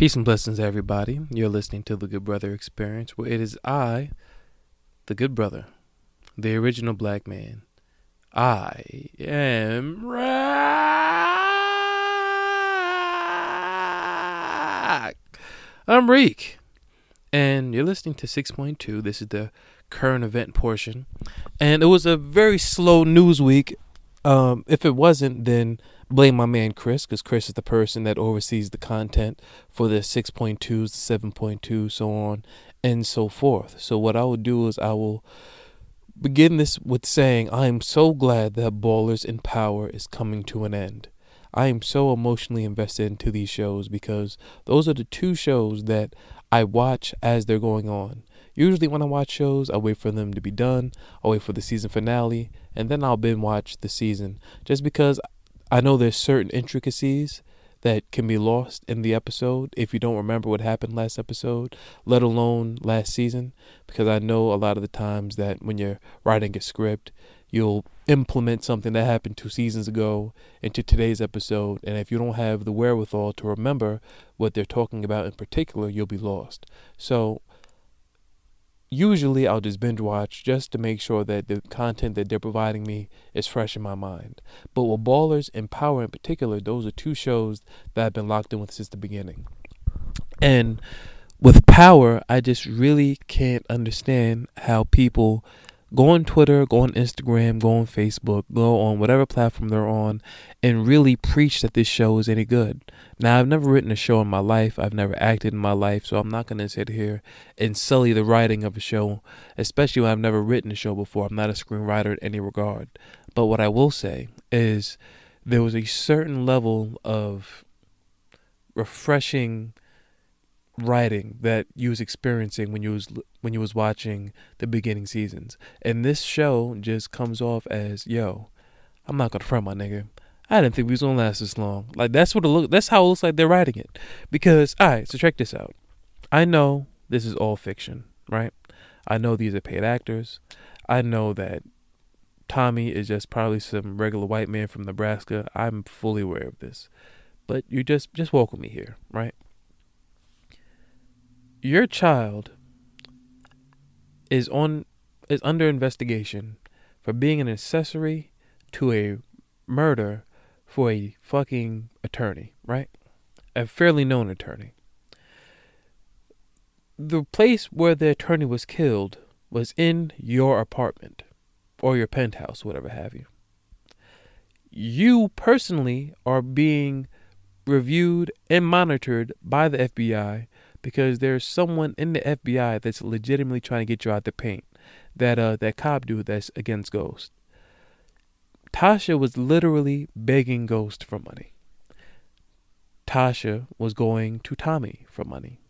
Peace and blessings, everybody. You're listening to the Good Brother Experience, where it is I, the Good Brother, the original black man. I am Rack. I'm Reek. And you're listening to 6.2. This is the current event portion. And it was a very slow news week. Um, if it wasn't, then blame my man Chris, because Chris is the person that oversees the content for the 6.2s, the 7.2, so on and so forth. So what I will do is I will begin this with saying I am so glad that Ballers in Power is coming to an end. I am so emotionally invested into these shows because those are the two shows that I watch as they're going on. Usually, when I watch shows, I wait for them to be done, i wait for the season finale, and then I'll binge watch the season just because I know there's certain intricacies that can be lost in the episode if you don't remember what happened last episode, let alone last season. Because I know a lot of the times that when you're writing a script, you'll implement something that happened two seasons ago into today's episode. And if you don't have the wherewithal to remember what they're talking about in particular, you'll be lost. So usually I'll just binge watch just to make sure that the content that they're providing me is fresh in my mind. But with Ballers and Power in particular, those are two shows that I've been locked in with since the beginning. And with Power, I just really can't understand how people go on Twitter, go on Instagram, go on Facebook, go on whatever platform they're on, and really preach that this show is any good. Now, I've never written a show in my life, I've never acted in my life, so I'm not going to sit here and sully the writing of a show, especially when I've never written a show before. I'm not a screenwriter in any regard. But what I will say is there was a certain level of refreshing writing that you was experiencing when you was when you was watching the beginning seasons. And this show just comes off as, yo, I'm not gonna front my nigga. I didn't think we was gonna last this long. Like that's what it look that's how it looks like they're writing it. Because alright, so check this out. I know this is all fiction, right? I know these are paid actors. I know that Tommy is just probably some regular white man from Nebraska. I'm fully aware of this. But you just just with me here, right? Your child is on is under investigation for being an accessory to a murder for a fucking attorney, right? A fairly known attorney. The place where the attorney was killed was in your apartment or your penthouse, whatever have you. You personally are being reviewed and monitored by the FBI because there's someone in the FBI that's legitimately trying to get you out the paint. That uh that cop dude that's against Ghost. Tasha was literally begging Ghost for money. Tasha was going to Tommy for money.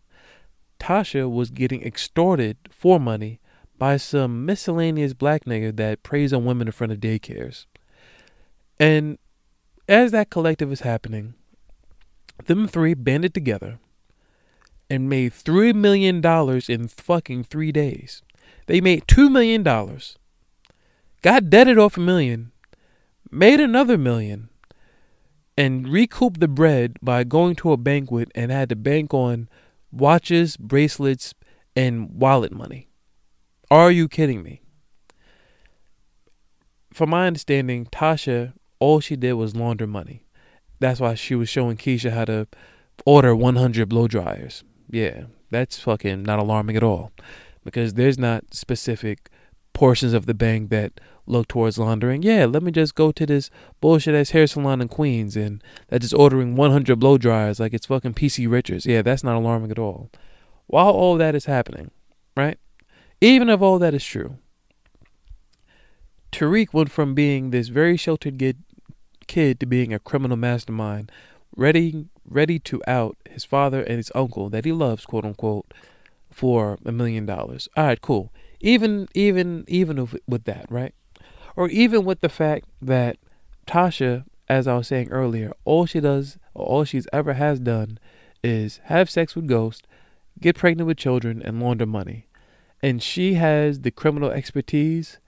Tasha was getting extorted for money by some miscellaneous black nigga that preys on women in front of daycares. And as that collective is happening, them three banded together and made $3 million in fucking three days. They made $2 million, got debted off a million, made another million, and recouped the bread by going to a banquet and had to bank on watches, bracelets, and wallet money. Are you kidding me? From my understanding, Tasha, all she did was launder money. That's why she was showing Keisha how to order 100 blow dryers. Yeah, that's fucking not alarming at all because there's not specific portions of the bank that look towards laundering. Yeah, let me just go to this bullshit ass hair salon in Queens and that's just ordering 100 blow dryers like it's fucking PC Richards. Yeah, that's not alarming at all. While all that is happening, right? Even if all that is true, Tariq went from being this very sheltered kid to being a criminal mastermind, ready ready to out his father and his uncle that he loves, quote unquote, for a million dollars. All right, cool. Even even even with that, right? Or even with the fact that Tasha, as I was saying earlier, all she does, all she's ever has done, is have sex with ghosts, get pregnant with children, and launder money. And she has the criminal expertise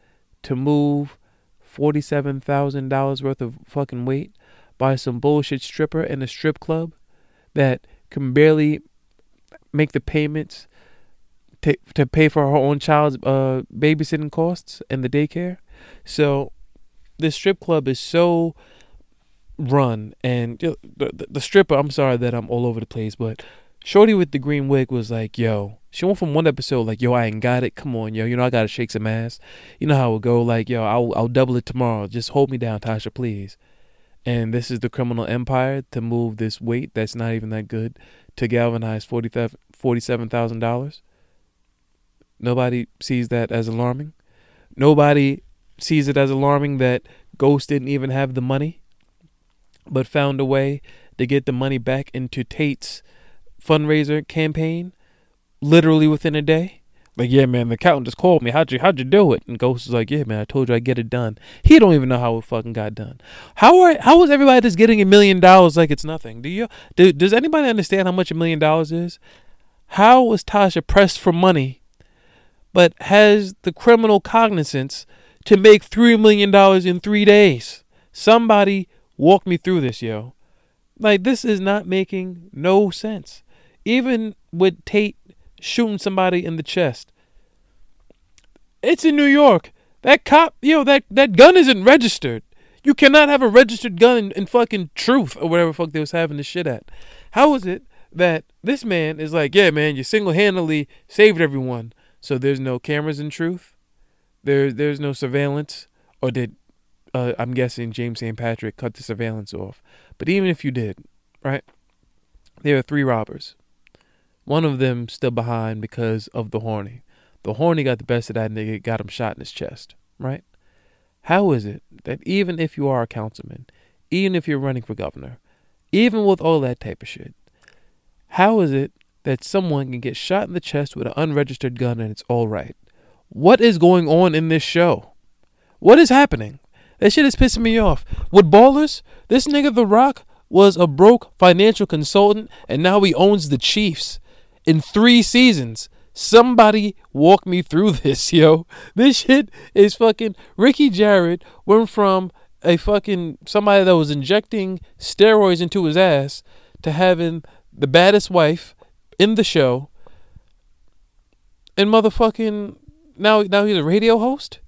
to move forty-seven thousand dollars worth of fucking weight by some bullshit stripper in a strip club that can barely make the payments to to pay for her own child's uh babysitting costs and the daycare. So the strip club is so run and the, the, the stripper i'm sorry that i'm all over the place but shorty with the green wig was like yo she went from one episode like yo i ain't got it. Come on yo you know i gotta shake some ass. You know how it go like yo i'll, I'll double it tomorrow. Just hold me down tasha please and this is the criminal empire to move this weight that's not even that good to galvanize $47,000 nobody sees that as alarming nobody sees it as alarming that ghost didn't even have the money but found a way to get the money back into Tate's fundraiser campaign literally within a day. Like, yeah, man, the accountant just called me. How'd you how'd you do it? And Ghost is like, yeah, man, I told you I'd get it done. He don't even know how it fucking got done. How are how is everybody just getting a million dollars like it's nothing? Do you do, does anybody understand how much a million dollars is? How was Tasha pressed for money, but has the criminal cognizance to make three million dollars in three days? Somebody walk me through this, yo. Like this is not making no sense. Even with Tate shooting somebody in the chest. It's in New York. That cop, you know, that, that gun isn't registered. You cannot have a registered gun in, in fucking truth or whatever fuck they was having this shit at. How is it that this man is like, yeah, man, you single handedly saved everyone. So there's no cameras in truth? There there's no surveillance? Or did uh, I'm guessing James St. Patrick cut the surveillance off. But even if you did, right? There are three robbers. One of them still behind because of the horny. The horny got the best of that nigga, got him shot in his chest, right? How is it that even if you are a councilman, even if you're running for governor, even with all that type of shit, how is it that someone can get shot in the chest with an unregistered gun and it's all right? What is going on in this show? What is happening? That shit is pissing me off. With Ballers, this nigga The Rock was a broke financial consultant and now he owns the Chiefs in three seasons. Somebody walk me through this, yo. This shit is fucking Ricky Jerret went from a fucking somebody that was injecting steroids into his ass to having the baddest wife in the show and motherfucking now now he's a radio host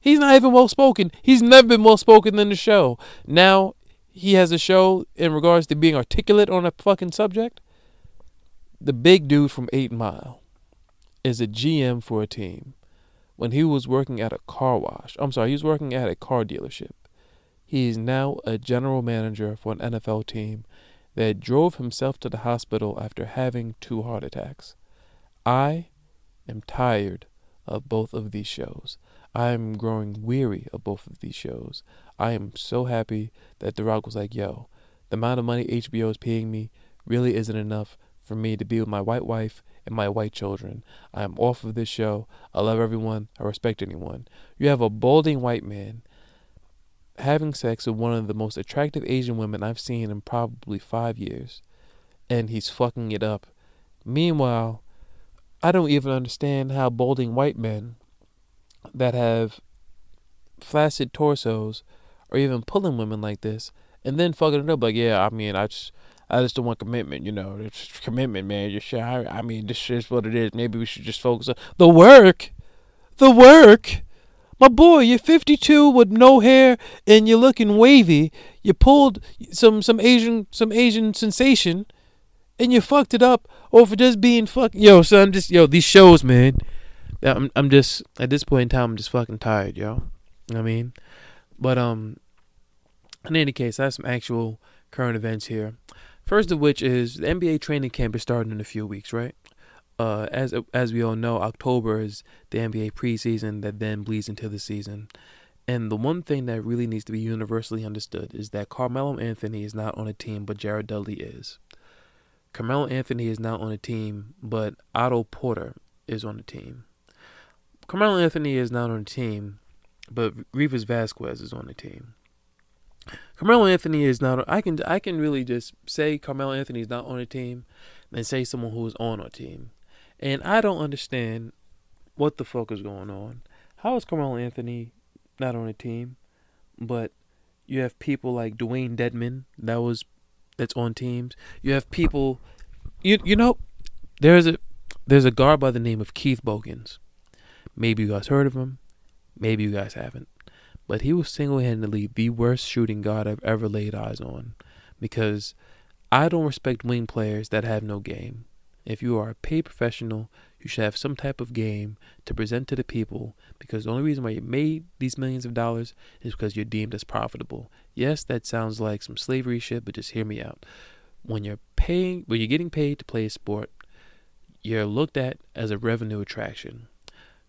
He's not even well spoken. He's never been well spoken in the show. Now he has a show in regards to being articulate on a fucking subject. The big dude from Eight Mile is a GM for a team. When he was working at a car wash, I'm sorry, he was working at a car dealership. He is now a general manager for an NFL team that drove himself to the hospital after having two heart attacks. I am tired of both of these shows. I am growing weary of both of these shows. I am so happy that The Rock was like, yo, the amount of money HBO is paying me really isn't enough for me to be with my white wife and my white children. I am off of this show. I love everyone. I respect anyone. You have a balding white man having sex with one of the most attractive Asian women I've seen in probably five years, and he's fucking it up. Meanwhile, I don't even understand how balding white men that have flaccid torsos or even pulling women like this and then fucking it up like yeah i mean i just i just don't want commitment you know it's commitment man. Just I, I mean this is what it is. Maybe we should just focus on the work. The work. My boy you're 52 with no hair and you're looking wavy. You pulled some some asian some asian sensation and you fucked it up over just being fuck yo son just yo these shows man. I'm I'm just at this point in time I'm just fucking tired, yo. I mean, but um, in any case, I have some actual current events here. First of which is the NBA training camp is starting in a few weeks, right? Uh, as as we all know, October is the NBA preseason that then bleeds into the season. And the one thing that really needs to be universally understood is that Carmelo Anthony is not on a team, but Jared Dudley is. Carmelo Anthony is not on a team, but Otto Porter is on the team. Carmelo Anthony is not on the team, but Greivis Vasquez is on the team. Carmelo Anthony is not. I can I can really just say Carmelo Anthony is not on a team, and say someone who is on a team, and I don't understand what the fuck is going on. How is Carmelo Anthony not on a team, but you have people like Dewayne Dedmon that was that's on teams. You have people, you you know, there's a there's a guard by the name of Keith Bogans. Maybe you guys heard of him. Maybe you guys haven't. But he was single handedly the worst shooting guard I've ever laid eyes on. Because I don't respect wing players that have no game. If you are a paid professional, you should have some type of game to present to the people because the only reason why you made these millions of dollars is because you're deemed as profitable. Yes, that sounds like some slavery shit, but just hear me out. When you're paying when you're getting paid to play a sport, you're looked at as a revenue attraction.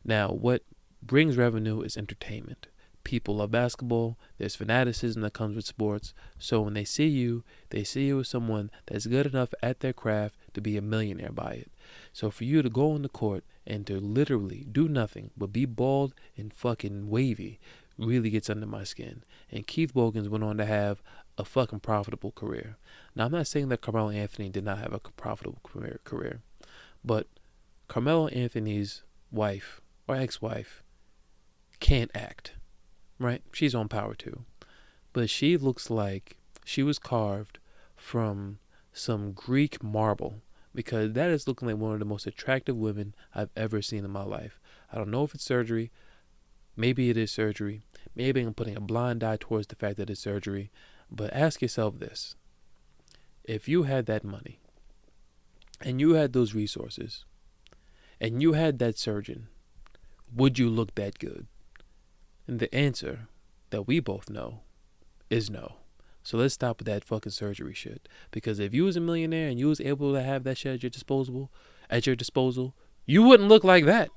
Now, what brings revenue is entertainment. People love basketball. There's fanaticism that comes with sports. So when they see you, they see you as someone that's good enough at their craft to be a millionaire by it. So for you to go on the court and to literally do nothing but be bald and fucking wavy really gets under my skin. And Keith Bogans went on to have a fucking profitable career. Now I'm not saying that Carmelo Anthony did not have a profitable career. But Carmelo Anthony's wife or ex-wife can't act, right? She's on power too, but she looks like she was carved from some Greek marble because that is looking like one of the most attractive women I've ever seen in my life. I don't know if it's surgery. Maybe it is surgery. Maybe I'm putting a blind eye towards the fact that it's surgery. But ask yourself this if you had that money, and you had those resources and you had that surgeon, would you look that good? And the answer that we both know is no. So let's stop with that fucking surgery shit. Because if you was a millionaire and you was able to have that shit at your disposal, at your disposal, you wouldn't look like that.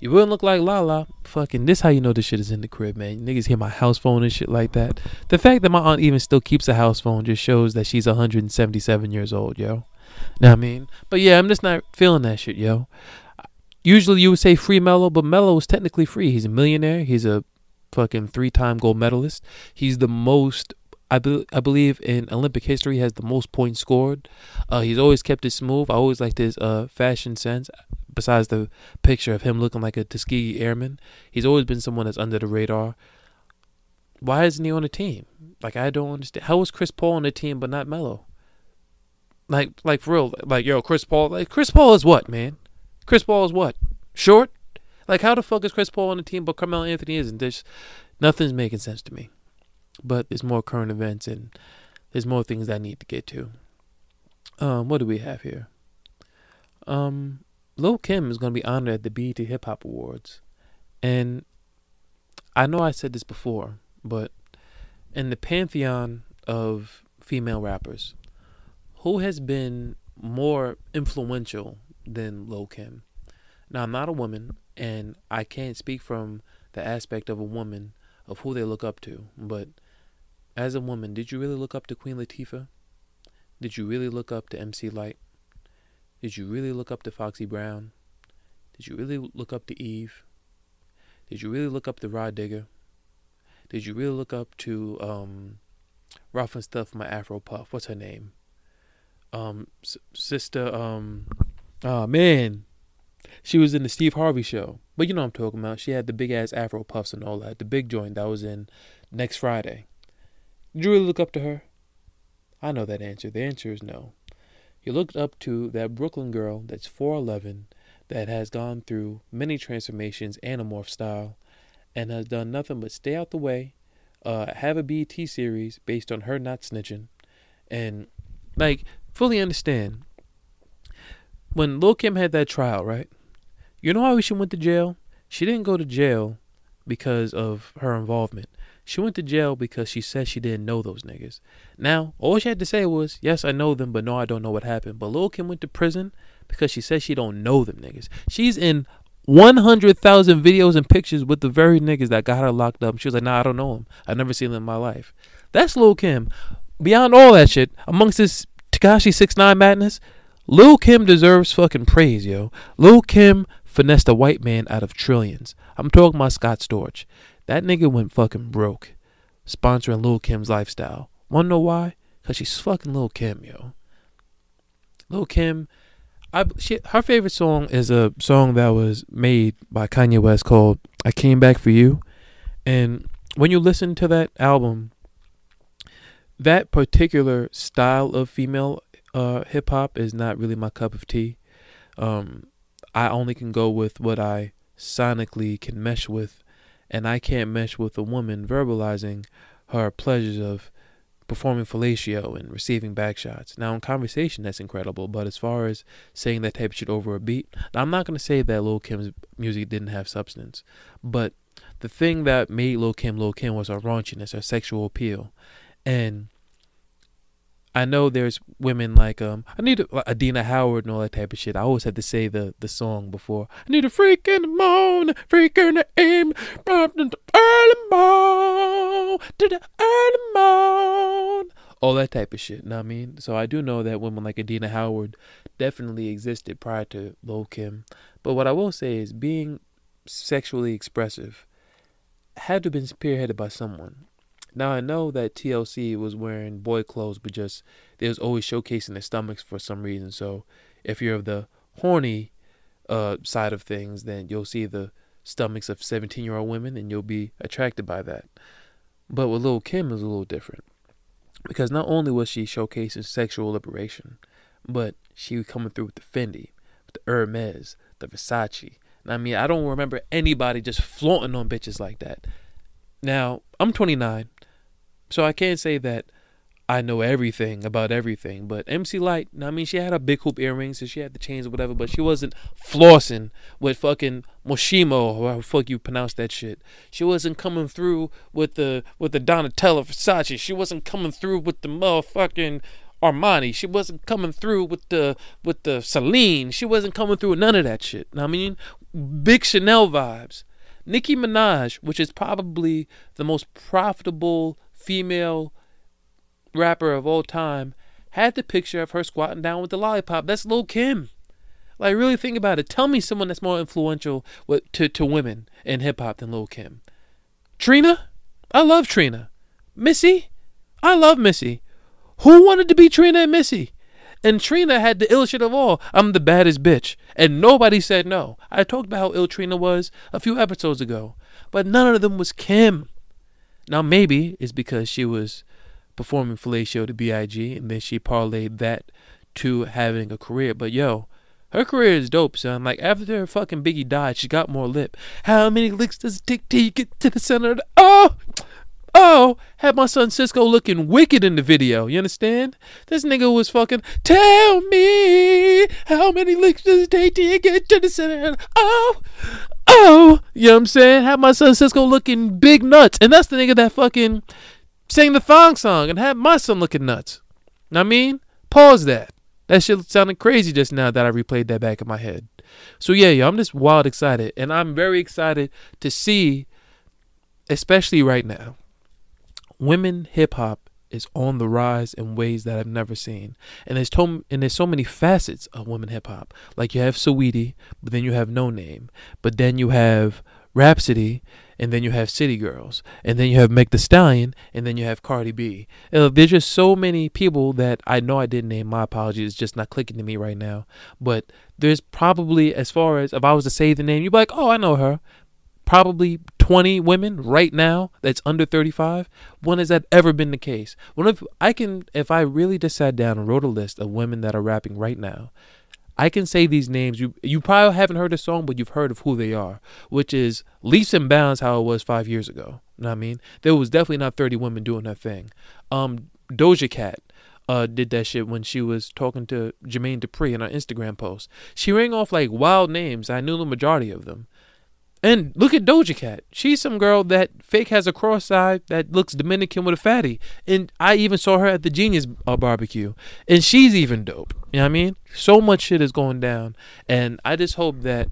You wouldn't look like Lala. Fucking this how you know this shit is in the crib, man. Niggas hear my house phone and shit like that. The fact that my aunt even still keeps a house phone just shows that she's 177 years old, yo. What I mean? But yeah, I'm just not feeling that shit, yo. Usually you would say free Melo, but Melo is technically free. He's a millionaire. He's a fucking three-time gold medalist. He's the most I, be, I believe in Olympic history has the most points scored. Uh, he's always kept it smooth. I always liked his uh, fashion sense. Besides the picture of him looking like a Tuskegee Airman, he's always been someone that's under the radar. Why isn't he on the team? Like I don't understand. How was Chris Paul on the team but not Melo? Like, like for real, like yo, Chris Paul. Like Chris Paul is what, man? Chris Paul is what? Short? Like how the fuck is Chris Paul on the team but Carmelo Anthony isn't? There's nothing's making sense to me. But there's more current events and there's more things I need to get to. Um, what do we have here? Um, Lil Kim is going to be honored at the BET Hip Hop Awards, and I know I said this before, but in the pantheon of female rappers, who has been more influential than Lil Kim? Now, I'm not a woman, and I can't speak from the aspect of a woman of who they look up to, but as a woman, did you really look up to Queen Latifah? Did you really look up to MC Lyte? Did you really look up to Foxy Brown? Did you really look up to Eve? Did you really look up to Rah Digga? Did you really look up to um, Rough and Stuff, my Afro Puff? What's her name? um s- sister um oh man she was in the Steve Harvey show. But you know I'm talking about. She had the big ass afro puffs and all that. The big joint that was in next Friday. Did you really look up to her? I know that answer. The answer is no. You looked up to that Brooklyn girl that's 4'11, that has gone through many transformations, anamorph style, and has done nothing but stay out the way, uh, have a BET series based on her not snitching, and like fully understand when Lil Kim had that trial, right? You know why she went to jail? She didn't go to jail because of her involvement. She went to jail because she said she didn't know those niggas. Now, all she had to say was, "Yes, I know them, but no, I don't know what happened." But Lil Kim went to prison because she said she don't know them niggas. She's in 100,000 videos and pictures with the very niggas that got her locked up. She was like, "Nah, I don't know them. I've never seen them in my life." That's Lil Kim. Beyond all that shit, amongst this Tekashi Six Nine madness, Lil Kim deserves fucking praise, yo. Lil Kim finessed a white man out of trillions. I'm talking about Scott Storch. That nigga went fucking broke, sponsoring Lil Kim's lifestyle. Wanna know why? Cause she's fucking Lil Kim, yo. Lil Kim, I she, her favorite song is a song that was made by Kanye West called "I Came Back for You," and when you listen to that album, that particular style of female uh, hip hop is not really my cup of tea. Um, I only can go with what I sonically can mesh with, and I can't mesh with a woman verbalizing her pleasures of performing fellatio and receiving back shots. Now, in conversation, that's incredible, but as far as saying that type of shit over a beat, I'm not going to say that Lil Kim's music didn't have substance, but the thing that made Lil Kim Lil Kim was her raunchiness, her sexual appeal. And I know there's women like um I need like Adina Howard and all that type of shit. I always have to say the the song before. I need a freak in the morning, freak in the early morning, to the early. All that type of shit. Know what I mean? So I do know that women like Adina Howard definitely existed prior to Lil Kim. But what I will say is being sexually expressive had to have been spearheaded by someone. Now I know that TLC was wearing boy clothes, but just they was always showcasing their stomachs for some reason. So if you're of the horny uh, side of things, then you'll see the stomachs of 17 year old women, and you'll be attracted by that. But with Lil Kim is a little different because not only was she showcasing sexual liberation, but she was coming through with the Fendi, with the Hermes, the Versace. I mean, I don't remember anybody just flaunting on bitches like that. Now, I'm 29. So I can't say that I know everything about everything, but MC Lyte, I mean, she had a big hoop earrings and she had the chains or whatever, but she wasn't flossing with fucking Moschino or how fuck you pronounce that shit. She wasn't coming through with the with the Donatella Versace. She wasn't coming through with the motherfucking Armani. She wasn't coming through with the with the Celine. She wasn't coming through with none of that shit. I mean, big Chanel vibes. Nicki Minaj, which is probably the most profitable female rapper of all time had the picture of her squatting down with the lollipop. That's Lil Kim. Like, really think about it. Tell me someone that's more influential with, to, to women in hip hop than Lil Kim. Trina? I love Trina. Missy? I love Missy. Who wanted to be Trina and Missy? And Trina had the ill shit of all. I'm the baddest bitch. And nobody said no. I talked about how ill Trina was a few episodes ago. But none of them was Kim. Now maybe it's because she was performing fellatio to B.I.G. and then she parlayed that to having a career. But yo, her career is dope, son. Like after fucking Biggie died, she got more lip. How many licks does it take you get to the center the Oh Oh, had my son Sisqo looking wicked in the video. You understand? This nigga was fucking tell me how many licks does it take you get to the center. Oh, oh, you know what I'm saying? Have my son Sisqo looking big nuts. And that's the nigga that fucking sang the thong song and had my son looking nuts. I mean? Pause that. That shit sounded crazy just now that I replayed that back in my head. So yeah, yo, I'm just wild excited. And I'm very excited to see, especially right now, women hip hop is on the rise in ways that I've never seen. And there's to- and there's so many facets of women hip hop. Like you have Saweetie, but then you have Noname, but then you have Rapsody, and then you have City Girls, and then you have Meg The Stallion, and then you have Cardi B. Uh, there's just so many people that I know I didn't name. My apologies, it's just not clicking to me right now. But there's probably, as far as if I was to say the name, you'd be like, oh, I know her probably 20 women right now that's under 35 when has that ever been the case when if i can if i really just sat down and wrote a list of women that are rapping right now i can say these names you you probably haven't heard a song but you've heard of who they are which is leaps and bounds how it was five years ago you know what i mean there was definitely not 30 women doing that thing um doja cat uh, did that shit when she was talking to Jermaine Dupri in her Instagram post. She rang off like wild names. I knew the majority of them. And look at Doja Cat. She's some girl that fake has a cross eye that looks Dominican with a fatty. And I even saw her at the Genius uh, barbecue. And she's even dope. You know what I mean? So much shit is going down. And I just hope that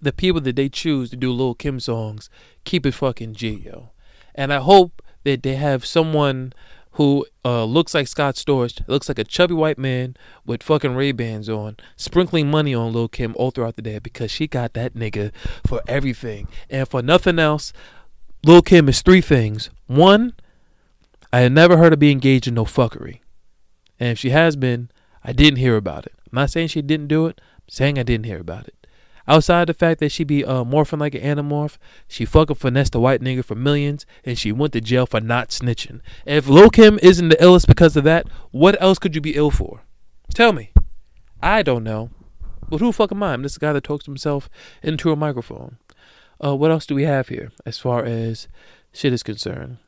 the people that they choose to do Lil Kim songs keep it fucking G, yo. And I hope that they have someone who uh, looks like Scott Storch, looks like a chubby white man with fucking Ray Bans on, sprinkling money on Lil Kim all throughout the day because she got that nigga for everything. And for nothing else, Lil Kim is three things. One, I had never heard her be engaged in no fuckery. And if she has been, I didn't hear about it. I'm not saying she didn't do it, I'm saying I didn't hear about it. Outside the fact that she be uh, morphing like an animorph, she fucking finessed a white nigga for millions, and she went to jail for not snitching. If Lil Kim isn't the illest because of that, what else could you be ill for? Tell me. I don't know. But who the fuck am I? I'm this guy that talks himself into a microphone. Uh, what else do we have here as far as shit is concerned?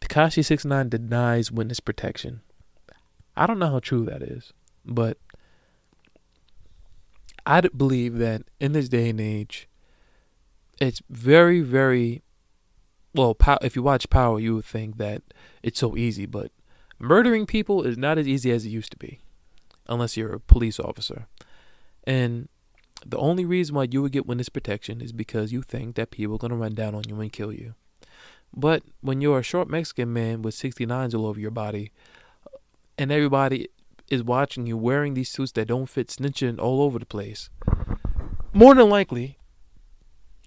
Tekashi Six Nine denies witness protection. I don't know how true that is, but I believe that in this day and age, it's very, very well. If you watch Power, you would think that it's so easy, but murdering people is not as easy as it used to be, unless you're a police officer. And the only reason why you would get witness protection is because you think that people are gonna run down on you and kill you. But when you're a short Mexican man with 69s all over your body, and everybody is watching you wearing these suits that don't fit snitching all over the place, more than likely,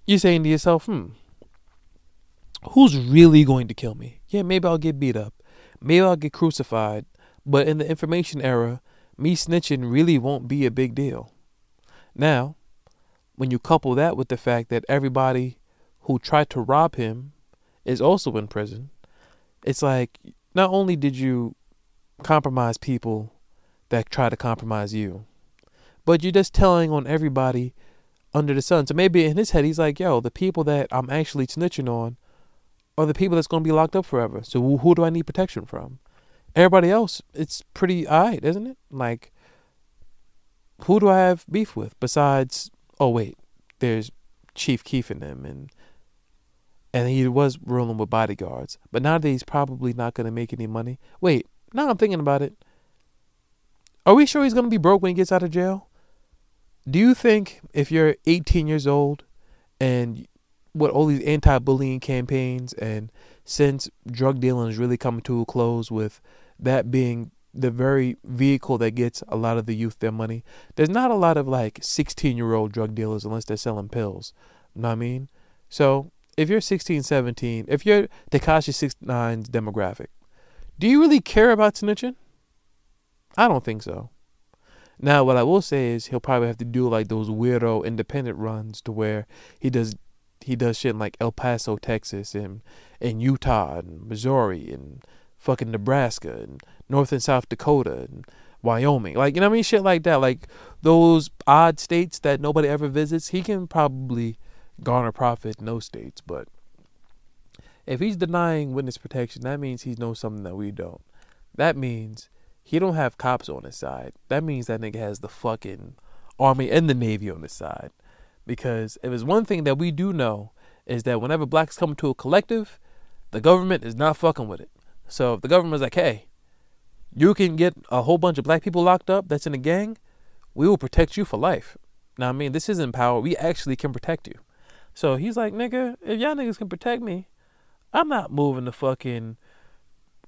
you're saying to yourself, hmm, who's really going to kill me? Yeah, maybe I'll get beat up. Maybe I'll get crucified. But in the information era, me snitching really won't be a big deal. Now, when you couple that with the fact that everybody who tried to rob him is also in prison, it's like not only did you compromise people that try to compromise you, but you're just telling on everybody under the sun. So maybe in his head, he's like, yo, the people that I'm actually snitching on are the people that's going to be locked up forever. So who do I need protection from? Everybody else, it's pretty alright, isn't it? Like, who do I have beef with besides? Oh wait, there's Chief Keef in them, and and he was rolling with bodyguards. But now that he's probably not going to make any money. Wait, now I'm thinking about it. Are we sure he's going to be broke when he gets out of jail? Do you think if you're 18 years old and what all these anti-bullying campaigns and since drug dealing is really coming to a close with that being the very vehicle that gets a lot of the youth their money. There's not a lot of like 16 year old drug dealers unless they're selling pills. You know what I mean? So if you're 16, 17, if you're Tekashi 69's demographic, do you really care about snitching? I don't think so. Now, what I will say is he'll probably have to do like those weirdo independent runs to where he does he does shit in like El Paso, Texas, and and Utah and Missouri and fucking Nebraska and North and South Dakota and Wyoming. Like, you know what I mean? Shit like that. Like those odd states that nobody ever visits, he can probably garner profit in those states. But if he's denying witness protection, that means he knows something that we don't. That means he don't have cops on his side. That means that nigga has the fucking army and the navy on his side. Because if it's one thing that we do know is that whenever blacks come to a collective, the government is not fucking with it. So if the government's like, hey, you can get a whole bunch of black people locked up that's in a gang, we will protect you for life. Now, I mean, this isn't power. We actually can protect you. So he's like, nigga, if y'all niggas can protect me, I'm not moving to fucking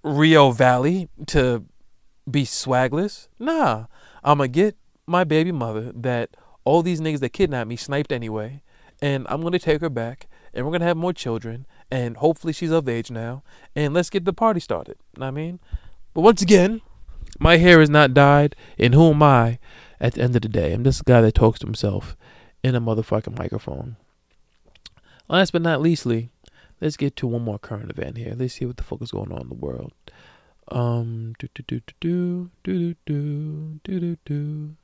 Rio Valley to be swagless. Nah, I'm gonna get my baby mother that all these niggas that kidnapped me sniped anyway, and I'm gonna take her back, and we're gonna have more children, and hopefully she's of age now, and let's get the party started. I mean, but once again, my hair is not dyed, and who am I? At the end of the day, I'm just a guy that talks to himself in a motherfucking microphone. Last but not leastly, let's get to one more current event here. Let's see what the fuck is going on in the world. Um, do do do do do do do do do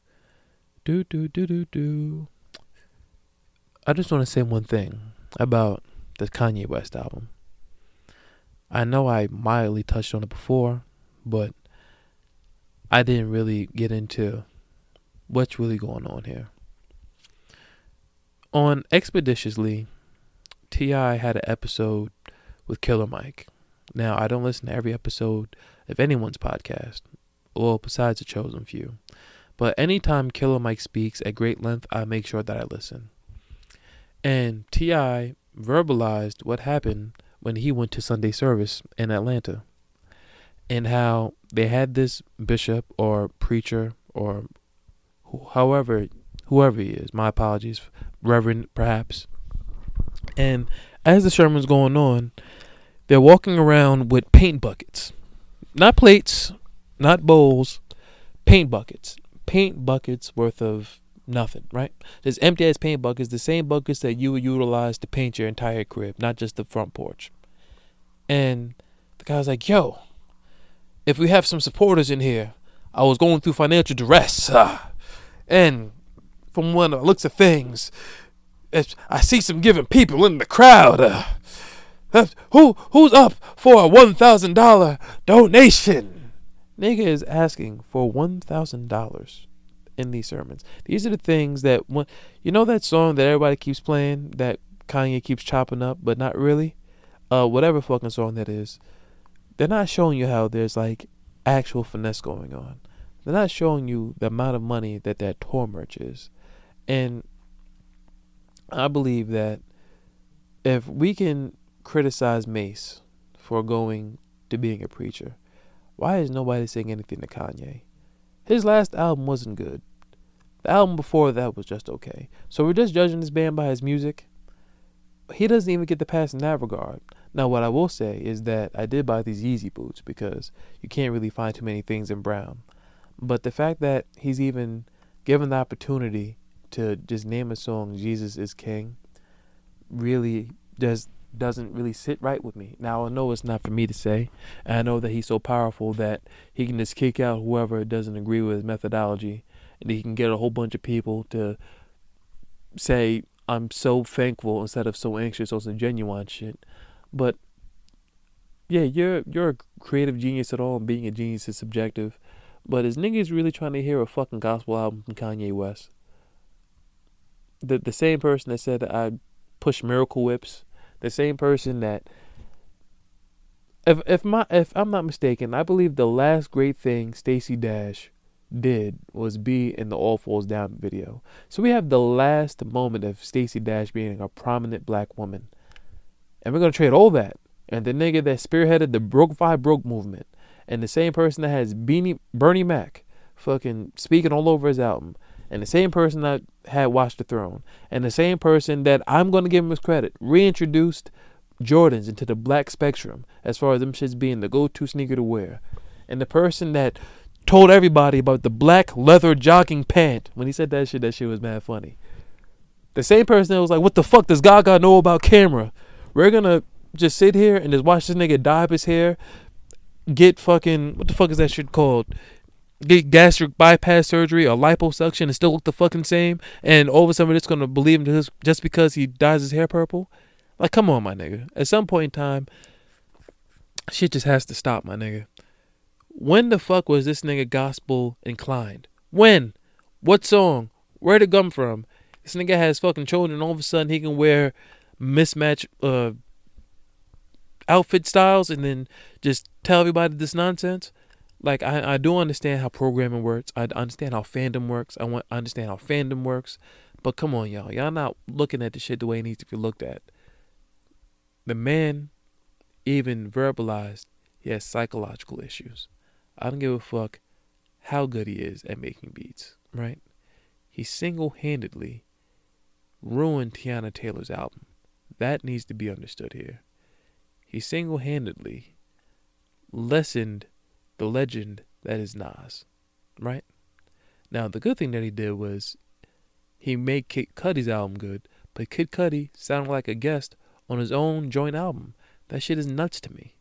do do do do do. I just want to say one thing about the Kanye West album. I know I mildly touched on it before, but I didn't really get into what's really going on here. On Expeditiously, T.I. had an episode with Killer Mike. Now, I don't listen to every episode of anyone's podcast, well, besides a chosen few. But anytime Killer Mike speaks at great length, I make sure that I listen. And T.I verbalized what happened when he went to Sunday service in Atlanta and how they had this bishop or preacher or however whoever he is my apologies reverend perhaps and as the sermon's going on they're walking around with paint buckets not plates not bowls paint buckets paint buckets worth of nothing, right? There's empty ass paint buckets, the same buckets that you would utilize to paint your entire crib, not just the front porch. And the guy was like, yo, if we have some supporters in here, I was going through financial duress. Uh, and from one of the looks of things. I see some giving people in the crowd. Uh, who who's up for a one thousand dollar donation? Nigga is asking for one thousand dollars in these sermons. These are the things that when you know that song that everybody keeps playing that Kanye keeps chopping up, but not really. Uh, whatever fucking song that is, they're not showing you how there's like actual finesse going on. They're not showing you the amount of money that that tour merch is, and I believe that if we can criticize Mase for going to being a preacher, why is nobody saying anything to Kanye? His last album wasn't good. The album before that was just okay. So we're just judging this band by his music. He doesn't even get the pass in that regard. Now, what I will say is that I did buy these Yeezy boots because you can't really find too many things in brown. But the fact that he's even given the opportunity to just name a song "Jesus is King" really just doesn't really sit right with me. Now I know it's not for me to say, and I know that he's so powerful that he can just kick out whoever doesn't agree with his methodology, and he can get a whole bunch of people to say I'm so thankful instead of so anxious or some genuine shit. But yeah, you're you're a creative genius at all, and being a genius is subjective. But is niggas really trying to hear a fucking gospel album from Kanye West? The the same person that said I push miracle whips the same person that if if my if I'm not mistaken, I believe the last great thing Stacey Dash did was be in the All Falls Down video. So we have the last moment of Stacey Dash being a prominent black woman. And we're gonna trade all that. And the nigga that spearheaded the Broke Phi Broke movement. And the same person that has Beanie Bernie Mac fucking speaking all over his album and the same person that had Watch the Throne, and the same person that I'm going to give him his credit, reintroduced Jordans into the black spectrum as far as them shits being the go to sneaker to wear. And the person that told everybody about the black leather jogging pant, when he said that shit, that shit was mad funny. The same person that was like, what the fuck does Gaga know about camera? We're gonna just sit here and just watch this nigga dye his hair, get fucking, what the fuck is that shit called? Get gastric bypass surgery or liposuction and still look the fucking same, and all of a sudden just gonna believe him just, because he dyes his hair purple? Like, come on, my nigga. At some point in time, shit just has to stop, my nigga. When the fuck was this nigga gospel inclined? When? What song? Where'd it come from? This nigga has fucking children. All of a sudden, he can wear mismatch uh, outfit styles and then just tell everybody this nonsense like I, I do understand how programming works. I understand how fandom works. I want I understand how fandom works. But come on, y'all. Y'all not looking at the shit the way it needs to be looked at. The man even verbalized he has psychological issues. I don't give a fuck how good he is at making beats, right? He single handedly ruined Teyana Taylor's album. That needs to be understood here. He single handedly lessened the legend that is Nas, right? Now, the good thing that he did was he made Kid Cudi's album good, but Kid Cudi sounded like a guest on his own joint album. That shit is nuts to me.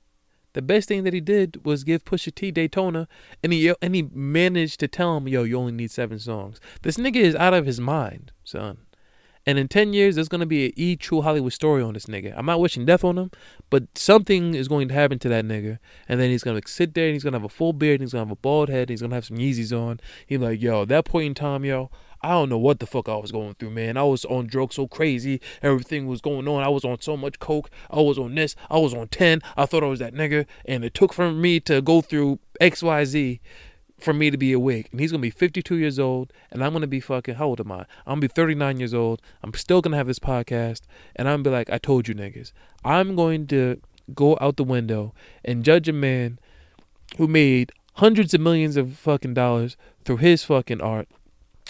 The best thing that he did was give Pusha T Daytona, and he and he managed to tell him, "Yo, you only need seven songs." This nigga is out of his mind, son. And in 10 years, there's going to be an E True Hollywood story on this nigga. I'm not wishing death on him, but something is going to happen to that nigga. And then he's going to sit there and he's going to have a full beard and he's going to have a bald head and he's going to have some Yeezys on. He's like, yo, at that point in time, yo, I don't know what the fuck I was going through, man. I was on drugs so crazy. Everything was going on. I was on so much coke. I was on this. I was on 10. I thought I was that nigga. And it took for me to go through XYZ for me to be awake. And he's gonna be 52 years old, and I'm gonna be fucking. How old am I? I'm gonna be 39 years old. I'm still gonna have this podcast, and I'm gonna be like, I told you niggas. I'm going to go out the window and judge a man who made hundreds of millions of fucking dollars through his fucking art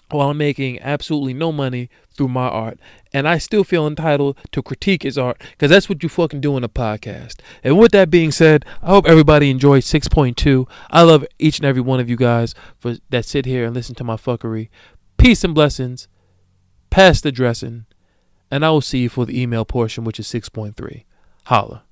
while making absolutely no money through my art. And I still feel entitled to critique his art because that's what you fucking do in a podcast. And with that being said, I hope everybody enjoyed 6.2. I love each and every one of you guys for that sit here and listen to my fuckery. Peace and blessings. Pass the dressing. And I will see you for the email portion, which is 6.3. Holla.